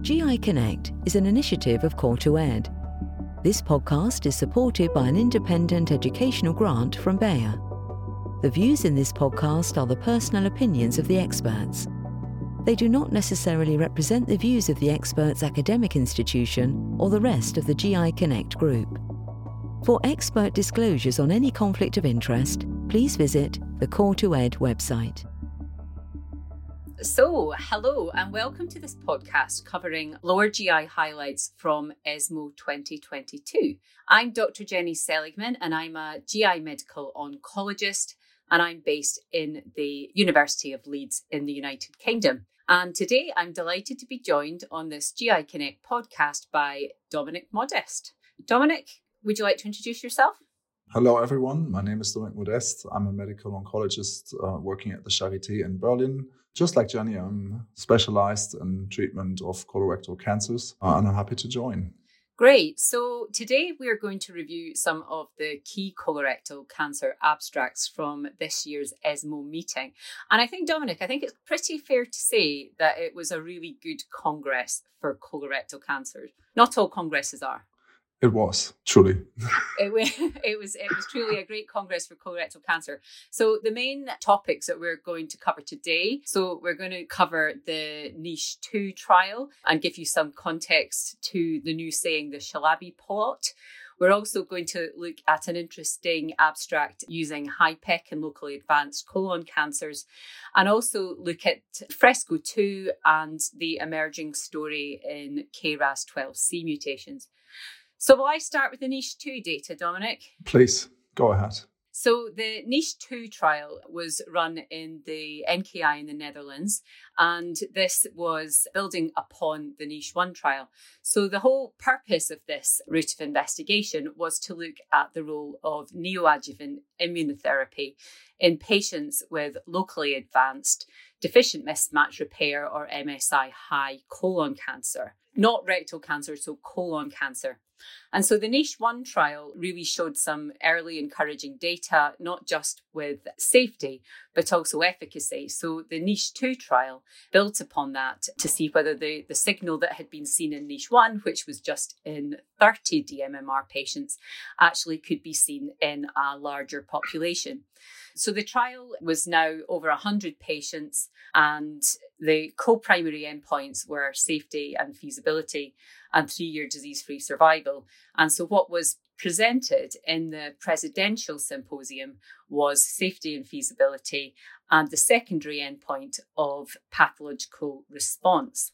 GI Connect is an initiative of Core2Ed. This podcast is supported by an independent educational grant from Bayer. The views in this podcast are the personal opinions of the experts. They do not necessarily represent the views of the expert's academic institution or the rest of the GI Connect group. For expert disclosures on any conflict of interest, please visit the Core2Ed website. So, hello and welcome to this podcast covering lower GI highlights from ESMO 2022. I'm Dr. Jenny Seligmann and I'm a GI medical oncologist and I'm based in the University of Leeds in the United Kingdom. And today I'm delighted to be joined on this GI Connect podcast by Dominik Modest. Dominik, would you like to introduce yourself? Hello, everyone. My name is Dominik Modest. I'm a medical oncologist uh, working at the Charité in Berlin. Just like Jenny, I'm specialized in treatment of colorectal cancers, uh, and I'm happy to join. Great. So today we are going to review some of the key colorectal cancer abstracts from this year's ESMO meeting. And I think, Dominik, I think it's pretty fair to say that it was a really good congress for colorectal cancers. Not all congresses are. It was truly. it, was, it was it was truly a great congress for colorectal cancer. So the main topics that we're going to cover today. So we're going to cover the niche two trial and give you some context to the new saying the Chalabi plot. We're also going to look at an interesting abstract using HIPEC and locally advanced colon cancers, and also look at FRESCO 2 and the emerging story in KRAS 12C mutations. So, will I start with the niche 2 data, Dominik? Please, go ahead. So, the niche 2 trial was run in the NKI in the Netherlands, and this was building upon the niche 1 trial. So, the whole purpose of this route of investigation was to look at the role of neoadjuvant immunotherapy in patients with locally advanced deficient mismatch repair or MSI high colon cancer, not rectal cancer, so colon cancer. And so the Niche 1 trial really showed some early encouraging data, not just with safety, but also efficacy. So the Niche 2 trial built upon that to see whether the, the signal that had been seen in Niche 1, which was just in 30 DMMR patients, actually could be seen in a larger population. So the trial was now over 100 patients, and the co primary endpoints were safety and feasibility and three year disease free survival. And so, what was presented in the presidential symposium was safety and feasibility and the secondary endpoint of pathological response.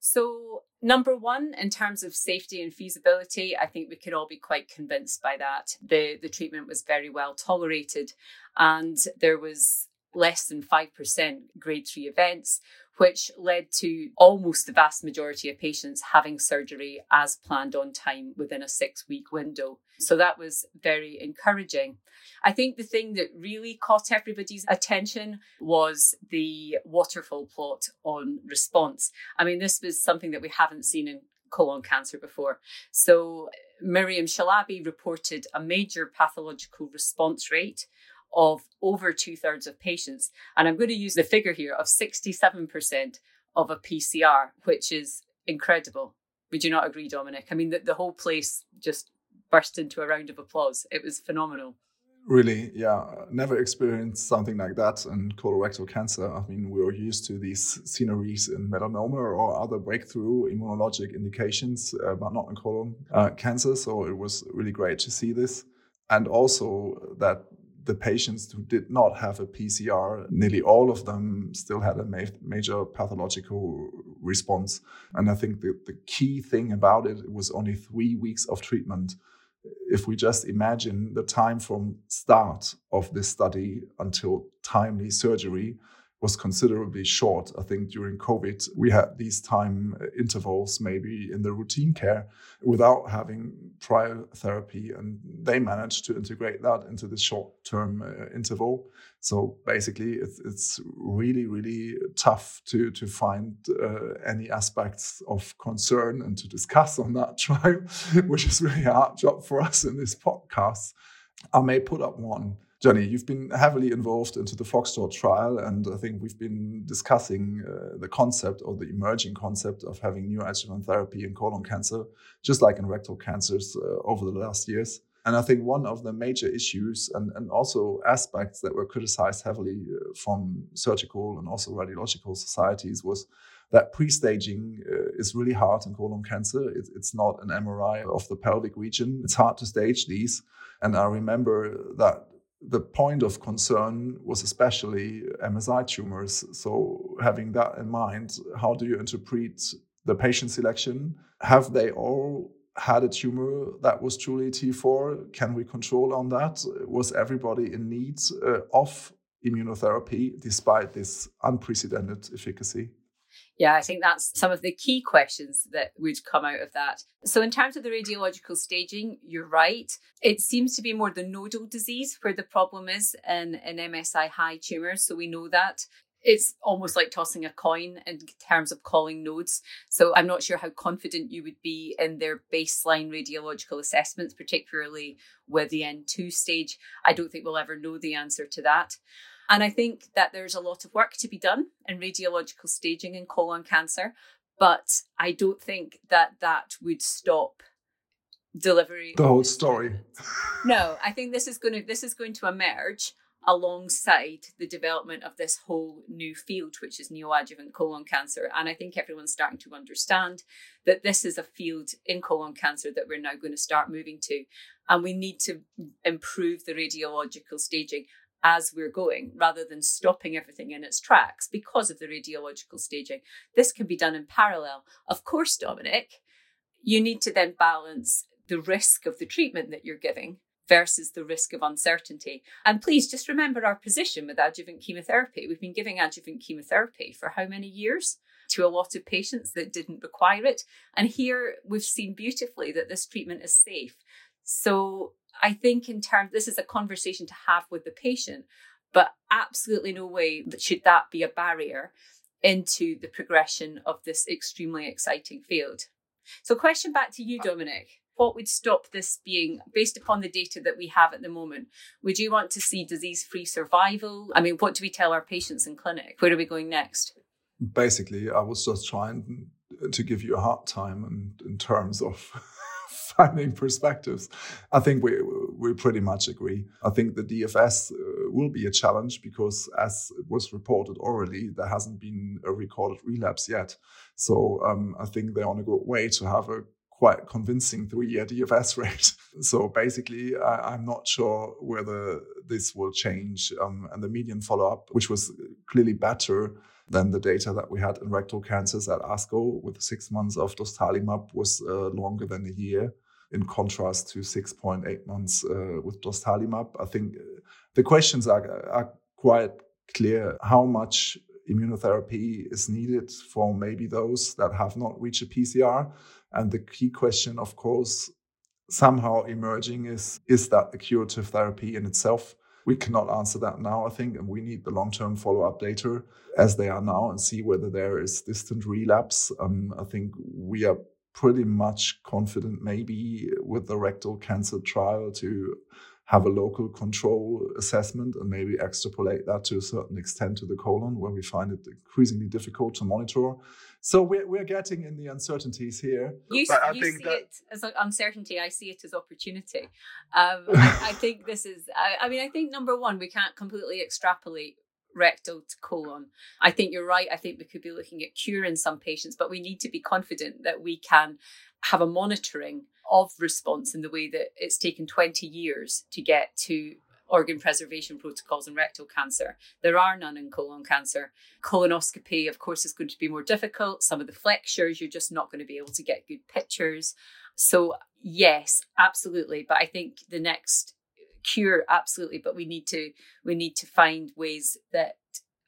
So, number one, in terms of safety and feasibility, I think we could all be quite convinced by that. The, the treatment was very well tolerated, and there was less than 5% grade 3 events, which led to almost the vast majority of patients having surgery as planned on time within a six week window. So that was very encouraging. I think the thing that really caught everybody's attention was the waterfall plot on response. I mean, this was something that we haven't seen in colon cancer before. So Myriam Chalabi reported a major pathological response rate of over two thirds of patients. And I'm going to use the figure here of 67% of a PCR, which is incredible. Would you not agree, Dominik? I mean, the, the whole place just burst into a round of applause. It was phenomenal. Really, yeah. Never experienced something like that in colorectal cancer. I mean, we are used to these sceneries in melanoma or other breakthrough immunologic indications, uh, but not in colon uh, cancer. So it was really great to see this. And also that the patients who did not have a PCR, nearly all of them still had a ma- major pathological response. And I think the, the key thing about it, it was only three weeks of treatment. If we just imagine the time from start of this study until timely surgery, was considerably short. I think during COVID, we had these time intervals maybe in the routine care without having prior therapy, and they managed to integrate that into the short term uh, interval. So basically, it's, it's really, really tough to, to find uh, any aspects of concern and to discuss on that trial, which is really a hard job for us in this podcast. I may put up one Jenny, you've been heavily involved into the Foxtrot trial, and I think we've been discussing uh, the concept or the emerging concept of having neoadjuvant therapy in colon cancer, just like in rectal cancers uh, over the last years. And I think one of the major issues and, and also aspects that were criticized heavily uh, from surgical and also radiological societies was that pre-staging uh, is really hard in colon cancer. It, it's not an MRI of the pelvic region. It's hard to stage these. And I remember that the point of concern was especially MSI tumors. So having that in mind, how do you interpret the patient selection? Have they all had a tumor that was truly T4? Can we control on that? Was everybody in need uh, of immunotherapy despite this unprecedented efficacy? Yeah, I think that's some of the key questions that would come out of that. So, in terms of the radiological staging, you're right. It seems to be more the nodal disease where the problem is in, in MSI high tumours. So, we know that. It's almost like tossing a coin in terms of calling nodes. So, I'm not sure how confident you would be in their baseline radiological assessments, particularly with the N2 stage. I don't think we'll ever know the answer to that. And I think that there's a lot of work to be done in radiological staging in colon cancer, but I don't think that that would stop delivery. The whole story. no, I think this is going to this is going to emerge alongside the development of this whole new field, which is neoadjuvant colon cancer. And I think everyone's starting to understand that this is a field in colon cancer that we're now going to start moving to. And we need to improve the radiological staging as we're going rather than stopping everything in its tracks because of the radiological staging. This can be done in parallel. Of course, Dominik, you need to then balance the risk of the treatment that you're giving versus the risk of uncertainty. And please just remember our position with adjuvant chemotherapy. We've been giving adjuvant chemotherapy for how many years? To a lot of patients that didn't require it. And here we've seen beautifully that this treatment is safe. So I think in terms, this is a conversation to have with the patient, but absolutely no way should that be a barrier into the progression of this extremely exciting field. So, question back to you, Dominik. What would stop this being based upon the data that we have at the moment? Would you want to see disease free survival? I mean, what do we tell our patients in clinic? Where are we going next? Basically, I was just trying to give you a hard time in, in terms of finding perspectives. I think we we pretty much agree. I think the DFS uh, will be a challenge because, as it was reported orally, there hasn't been a recorded relapse yet. So um, I think they're on a good way to have a quite convincing three-year DFS rate. so basically, I, am not sure whether this will change. Um, and the median follow-up, which was clearly better than the data that we had in rectal cancers at ASCO with six months of dostarlimab was uh, longer than a year in contrast to 6.8 months uh, with dostarlimab. I think uh, the questions are, are quite clear. How much immunotherapy is needed for maybe those that have not reached a PCR? And the key question, of course, somehow emerging is is that a curative therapy in itself? We cannot answer that now, I think, and we need the long term follow up data as they are now and see whether there is distant relapse. Um, I think we are pretty much confident maybe with the rectal cancer trial to have a local control assessment and maybe extrapolate that to a certain extent to the colon where we find it increasingly difficult to monitor. So we're, we're getting in the uncertainties here. You, you see that... it as uncertainty. I see it as opportunity. Um, I, I, think this is, I, I mean, I think number one, we can't completely extrapolate rectal to colon. I think you're right. I think we could be looking at cure in some patients, but we need to be confident that we can have a monitoring of response in the way that it's taken 20 years to get to organ preservation protocols in rectal cancer. There are none in colon cancer. Colonoscopy, of course, is going to be more difficult. Some of the flexures, you're just not going to be able to get good pictures. So, yes, absolutely. But I think the next cure absolutely but we need to we need to find ways that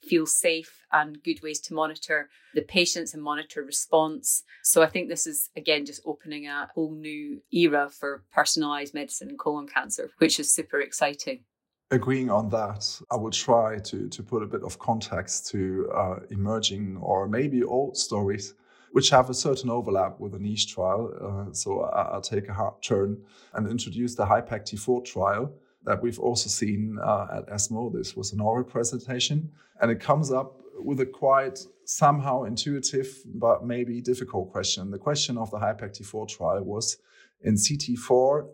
feel safe and good ways to monitor the patients and monitor response. So I think this is again just opening a whole new era for personalized medicine in colon cancer, which is super exciting. Agreeing on that, I will try to to put a bit of context to uh, emerging or maybe old stories which have a certain overlap with a niche trial. Uh, so I, will take a hard turn and introduce the HIPEC T4 trial, that we've also seen uh, at ESMO. This was an oral presentation, and it comes up with a quite somehow intuitive but maybe difficult question. The question of the HIPEC T4 trial was in CT4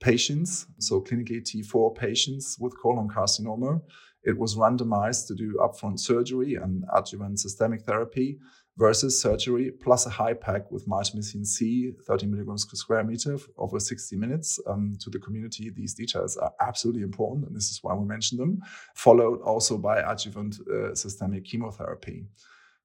patients, so clinically T4 patients with colon carcinoma, it was randomized to do upfront surgery and adjuvant systemic therapy versus surgery plus a HIPEC with mitomycin C, 30 milligrams per square meter over 60 minutes. Um, to the community, these details are absolutely important, and this is why we mention them, followed also by adjuvant uh, systemic chemotherapy.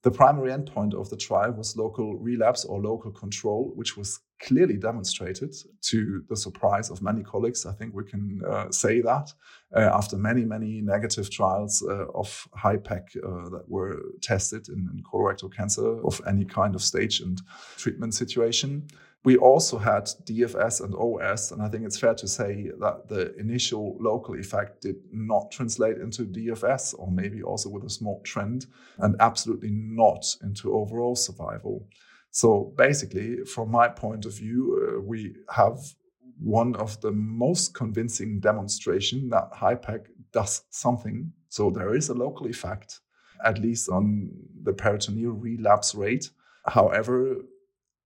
The primary endpoint of the trial was local relapse or local control, which was clearly demonstrated to the surprise of many colleagues. I think we can uh, say that uh, after many, many negative trials uh, of HIPEC uh, that were tested in, in colorectal cancer of any kind of stage and treatment situation. We also had DFS and OS, and I think it's fair to say that the initial local effect did not translate into DFS, or maybe also with a small trend, and absolutely not into overall survival. So basically, from my point of view, uh, we have one of the most convincing demonstration that HIPEC does something. So there is a local effect, at least on the peritoneal relapse rate. However,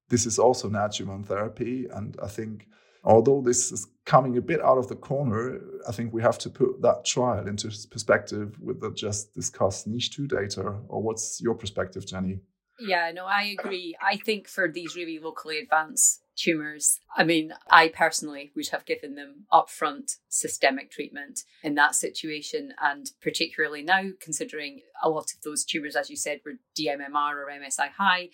this is also an adjuvant therapy. And I think, although this is coming a bit out of the corner, I think we have to put that trial into perspective with the just discussed niche 2 data. Or what's your perspective, Jenny? Yeah, no, I agree. I think for these really locally advanced tumours, I mean, I personally would have given them upfront systemic treatment in that situation. And particularly now, considering a lot of those tumours, as you said, were DMMR or MSI high,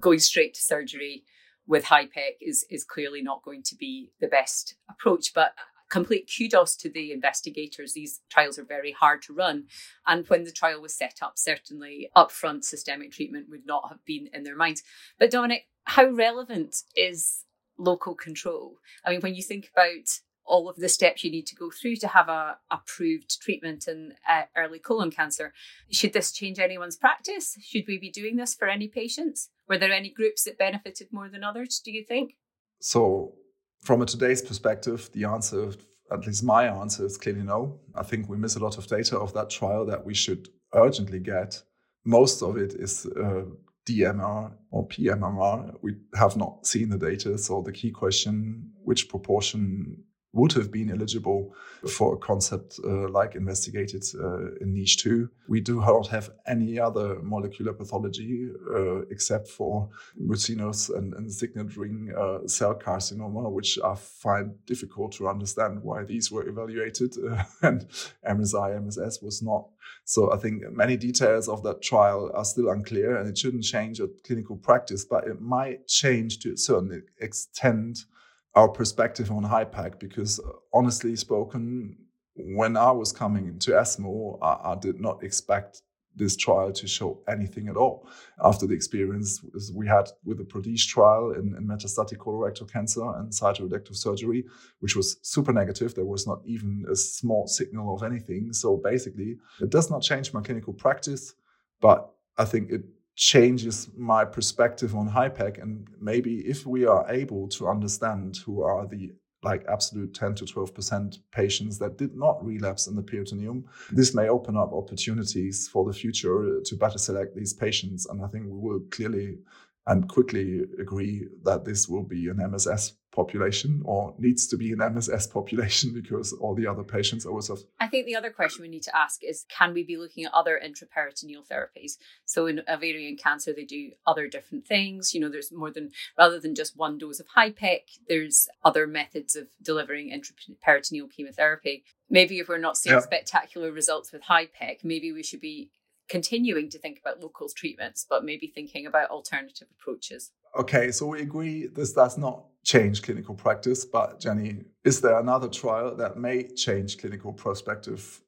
going straight to surgery with HIPEC is is clearly not going to be the best approach. But complete kudos to the investigators. These trials are very hard to run. And when the trial was set up, certainly upfront systemic treatment would not have been in their minds. But Dominik, how relevant is local control? I mean, when you think about all of the steps you need to go through to have a approved treatment in uh, early colon cancer. Should this change anyone's practice? Should we be doing this for any patients? Were there any groups that benefited more than others, do you think? So, from a today's perspective, the answer, at least my answer, is clearly no. I think we miss a lot of data of that trial that we should urgently get. Most of it is uh, DMR or pMMR. We have not seen the data. So, the key question which proportion would have been eligible for a concept uh, like investigated uh, in niche 2. We do not have any other molecular pathology uh, except for mucinous and, and signet ring uh, cell carcinoma, which I find difficult to understand why these were evaluated uh, and MSI, MSS was not. So I think many details of that trial are still unclear and it shouldn't change clinical practice, but it might change to a certain extent our perspective on HIPEC because uh, honestly spoken, when I was coming into ESMO, I, I, did not expect this trial to show anything at all. After the experience we had with the PRODIGE trial in, in metastatic colorectal cancer and cytoreductive surgery, which was super negative, there was not even a small signal of anything. So basically, it does not change my clinical practice, but I think it changes my perspective on HIPEC. And maybe if we are able to understand who are the like absolute 10 to 12% patients that did not relapse in the peritoneum, this may open up opportunities for the future to better select these patients. And I think we will clearly and quickly agree that this will be an MSS population or needs to be an MSS population because all the other patients are also. I think the other question we need to ask is can we be looking at other intraperitoneal therapies? So in ovarian cancer, they do other different things. You know, there's more than, rather than just one dose of HIPEC, there's other methods of delivering intraperitoneal chemotherapy. Maybe if we're not seeing yeah. spectacular results with HIPEC, maybe we should be continuing to think about local treatments, but maybe thinking about alternative approaches. Okay, so we agree this does not change clinical practice, but Jenny, is there another trial that may change clinical perspective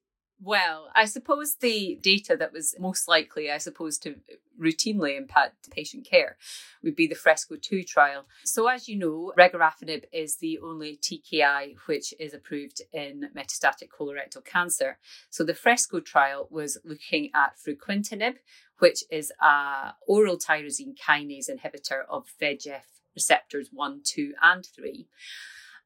well, I suppose the data that was most likely, I suppose, to routinely impact patient care would be the FRESCO 2 trial. So, as you know, regorafenib is the only TKI which is approved in metastatic colorectal cancer. So, the FRESCO trial was looking at fruquintinib, which is a oral tyrosine kinase inhibitor of VEGF receptors 1, 2, and 3.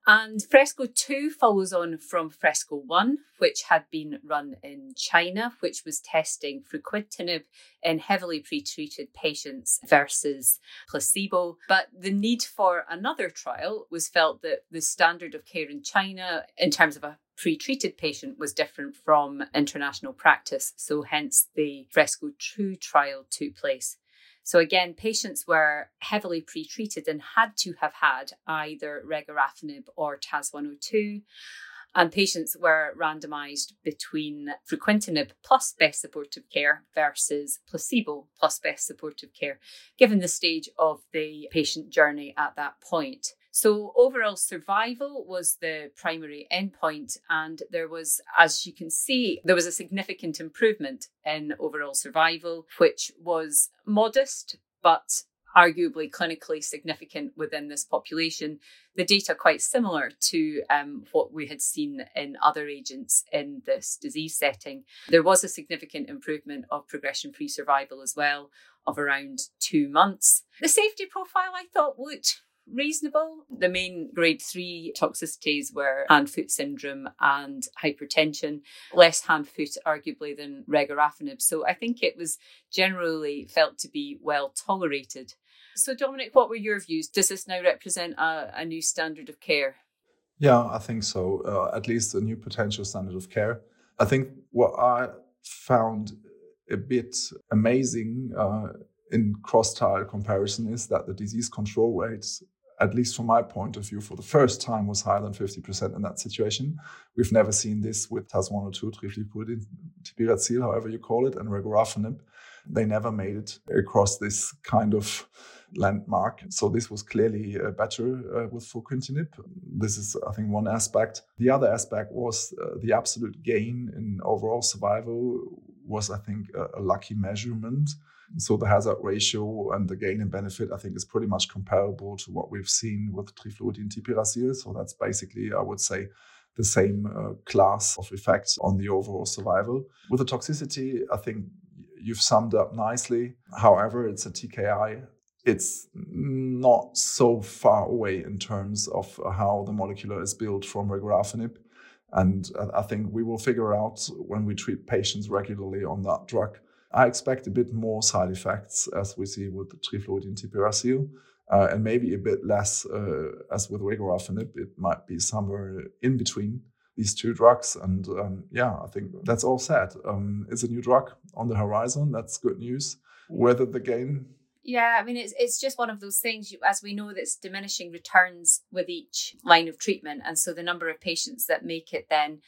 And Fresco 2 follows on from Fresco 1, which had been run in China, which was testing fruquintinib in heavily pretreated patients versus placebo. But the need for another trial was felt that the standard of care in China, in terms of a pre-treated patient was different from international practice. So hence the Fresco 2 trial took place. So again, patients were heavily pre-treated and had to have had either regorafenib or TAS-102. And patients were randomized between fruquintinib plus best supportive care versus placebo plus best supportive care, given the stage of the patient journey at that point. So, overall survival was the primary endpoint, and there was, as you can see, there was a significant improvement in overall survival, which was modest but arguably clinically significant within this population. The data quite similar to um, what we had seen in other agents in this disease setting. There was a significant improvement of progression free survival as well, of around two months. The safety profile I thought looked reasonable. The main grade three toxicities were hand foot syndrome and hypertension, less hand foot arguably than regorafenib. So I think it was generally felt to be well tolerated. So, Dominik, what were your views? Does this now represent a, a new standard of care? Yeah, I think so. Uh, at least a new potential standard of care. I think what I found a bit amazing uh, in cross trial comparison is that the disease control rates at least from my point of view, for the first time was higher than 50% in that situation. We've never seen this with TAS-102, trifluridine, tipiracil, however you call it, and regorafenib. They never made it across this kind of landmark. So this was clearly uh, better uh, with fruquintinib. This is, I think, one aspect. The other aspect was uh, the absolute gain in overall survival was, I think, a, a lucky measurement so the hazard ratio and the gain in benefit, I think, is pretty much comparable to what we've seen with trifluridine tipiracil. So that's basically, I would say, the same uh, class of effects on the overall survival. With the toxicity, I think you've summed up nicely. However, it's a TKI. It's not so far away in terms of how the molecule is built from regorafenib. And I think we will figure out when we treat patients regularly on that drug I expect a bit more side effects as we see with the trifluridine tipiracil, uh, and maybe a bit less uh, as with regorafenib. It might be somewhere in between these two drugs. And um, yeah, I think that's all said. Um, it's a new drug on the horizon. That's good news. Whether the gain yeah, I mean it's it's just one of those things. You, as we know, that's diminishing returns with each line of treatment, and so the number of patients that make it then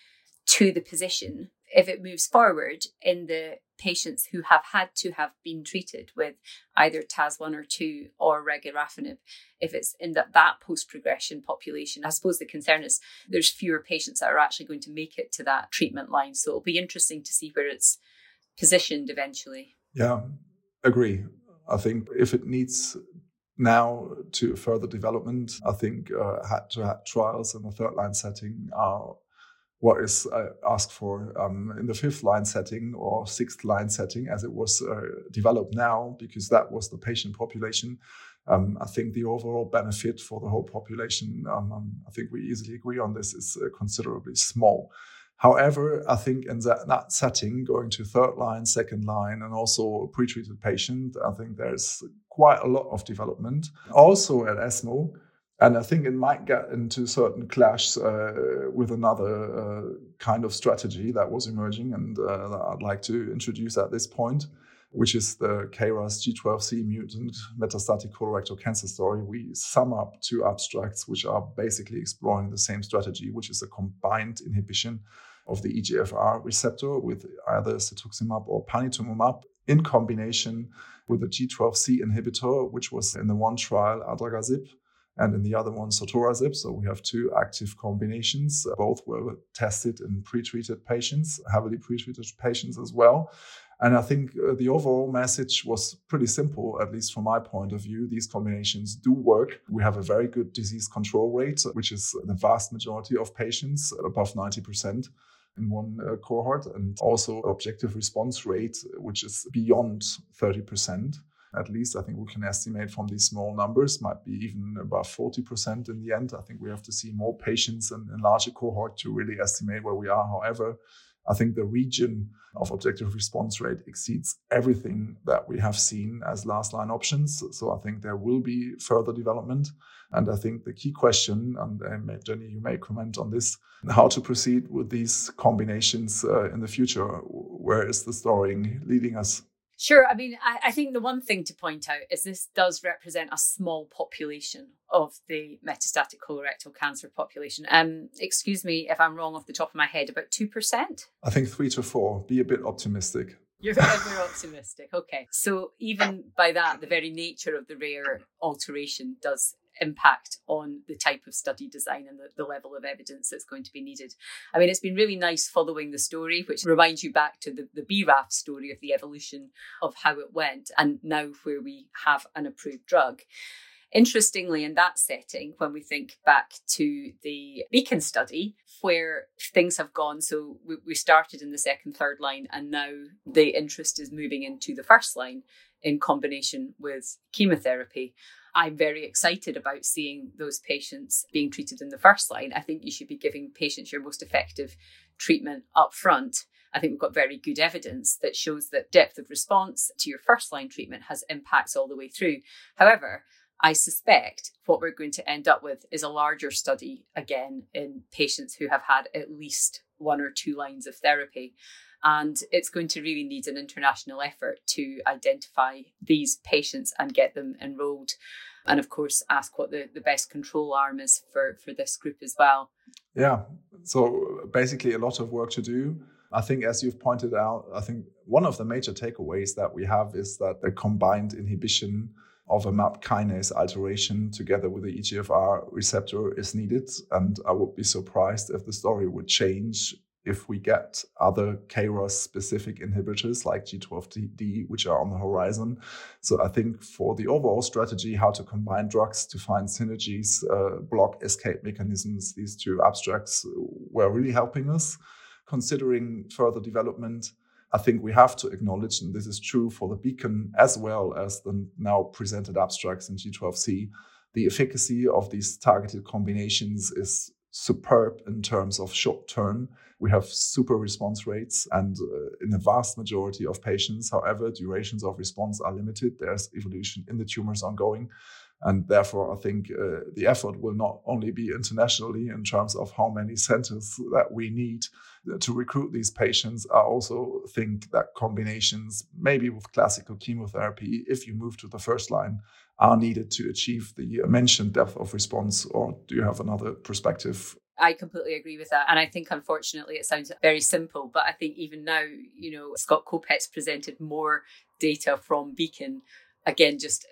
to the position, if it moves forward in the patients who have had to have been treated with either TAS-102 or regorafenib, if it's in that, that post progression population, I suppose the concern is there's fewer patients that are actually going to make it to that treatment line. So it'll be interesting to see where it's positioned eventually. Yeah, agree. I think if it needs now to further development, I think uh, had to have trials in the third line setting are what is uh, asked for um, in the fifth line setting or sixth line setting as it was uh, developed now, because that was the patient population. Um, I think the overall benefit for the whole population, um, um I think we easily agree on this, is uh, considerably small. However, I think in that, that, setting, going to third line, second line, and also pre-treated patient, I think there's quite a lot of development. Also at ESMO, and I think it might get into certain clash uh, with another uh, kind of strategy that was emerging, and uh, that I'd like to introduce at this point, which is the KRAS G12C mutant metastatic colorectal cancer story. We sum up two abstracts which are basically exploring the same strategy, which is a combined inhibition of the EGFR receptor with either cetuximab or panitumumab in combination with the G12C inhibitor, which was in the one trial adagrasib and in the other one sotorasib. So we have two active combinations. Both were tested in pre-treated patients, heavily pre-treated patients as well. And I think uh, the overall message was pretty simple, at least from my point of view. These combinations do work. We have a very good disease control rate, which is the vast majority of patients, above 90% in one uh, cohort, and also objective response rate, which is beyond 30%. At least I think we can estimate from these small numbers, might be even above 40% in the end. I think we have to see more patients and a larger cohort to really estimate where we are. However, I think the region of objective response rate exceeds everything that we have seen as last line options. So I think there will be further development. And I think the key question, and Jenny, you may comment on this, how to proceed with these combinations uh, in the future. Where is the story leading us? Sure. I mean, I, I, think the one thing to point out is this does represent a small population of the metastatic colorectal cancer population. Um, excuse me if I'm wrong off the top of my head, about 2%? I think three to four. Be a bit optimistic. You're very optimistic. Okay. So even by that, the very nature of the rare alteration does impact on the type of study design and the, the, level of evidence that's going to be needed. I mean, it's been really nice following the story, which reminds you back to the, the BRAF story of the evolution of how it went, and now where we have an approved drug. Interestingly, in that setting, when we think back to the Beacon study, where things have gone, so we, we started in the second, third line, and now the interest is moving into the first line in combination with chemotherapy. I'm very excited about seeing those patients being treated in the first line. I think you should be giving patients your most effective treatment up front. I think we've got very good evidence that shows that depth of response to your first line treatment has impacts all the way through. However, I suspect what we're going to end up with is a larger study again in patients who have had at least one or two lines of therapy. And it's going to really need an international effort to identify these patients and get them enrolled. And of course, ask what the, the best control arm is for, for this group as well. Yeah. So basically, a lot of work to do. I think, as you've pointed out, I think one of the major takeaways that we have is that the combined inhibition of a MAP kinase alteration together with the EGFR receptor is needed. And I would be surprised if the story would change if we get other KRAS specific inhibitors like G12D, which are on the horizon. So I think for the overall strategy, how to combine drugs to find synergies, uh, block escape mechanisms, these two abstracts were really helping us. Considering further development, I think we have to acknowledge, and this is true for the beacon as well as the now presented abstracts in G12C, the efficacy of these targeted combinations is superb in terms of short term. We have super response rates, and uh, in the vast majority of patients, however, durations of response are limited. There's evolution in the tumors ongoing. And therefore, I think uh, the effort will not only be internationally in terms of how many centers that we need to recruit these patients. I also think that combinations, maybe with classical chemotherapy, if you move to the first line, are needed to achieve the mentioned depth of response. Or do you have another perspective? I completely agree with that. And I think, unfortunately, it sounds very simple. But I think even now, you know, Scott Kopetz presented more data from Beacon, again, just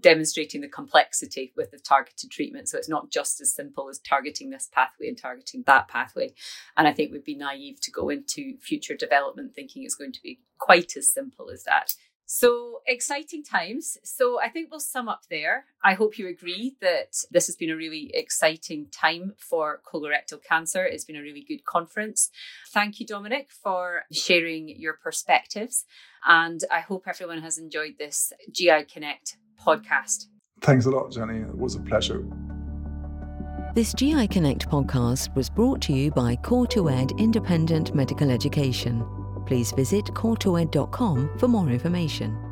demonstrating the complexity with the targeted treatment. So it's not just as simple as targeting this pathway and targeting that pathway. And I think we'd be naive to go into future development thinking it's going to be quite as simple as that. So exciting times. So I think we'll sum up there. I hope you agree that this has been a really exciting time for colorectal cancer. It's been a really good conference. Thank you, Dominik, for sharing your perspectives. And I hope everyone has enjoyed this GI Connect podcast. Thanks a lot, Jenny. It was a pleasure. This GI Connect podcast was brought to you by Core2Ed Independent Medical Education. Please visit core2ed.com for more information.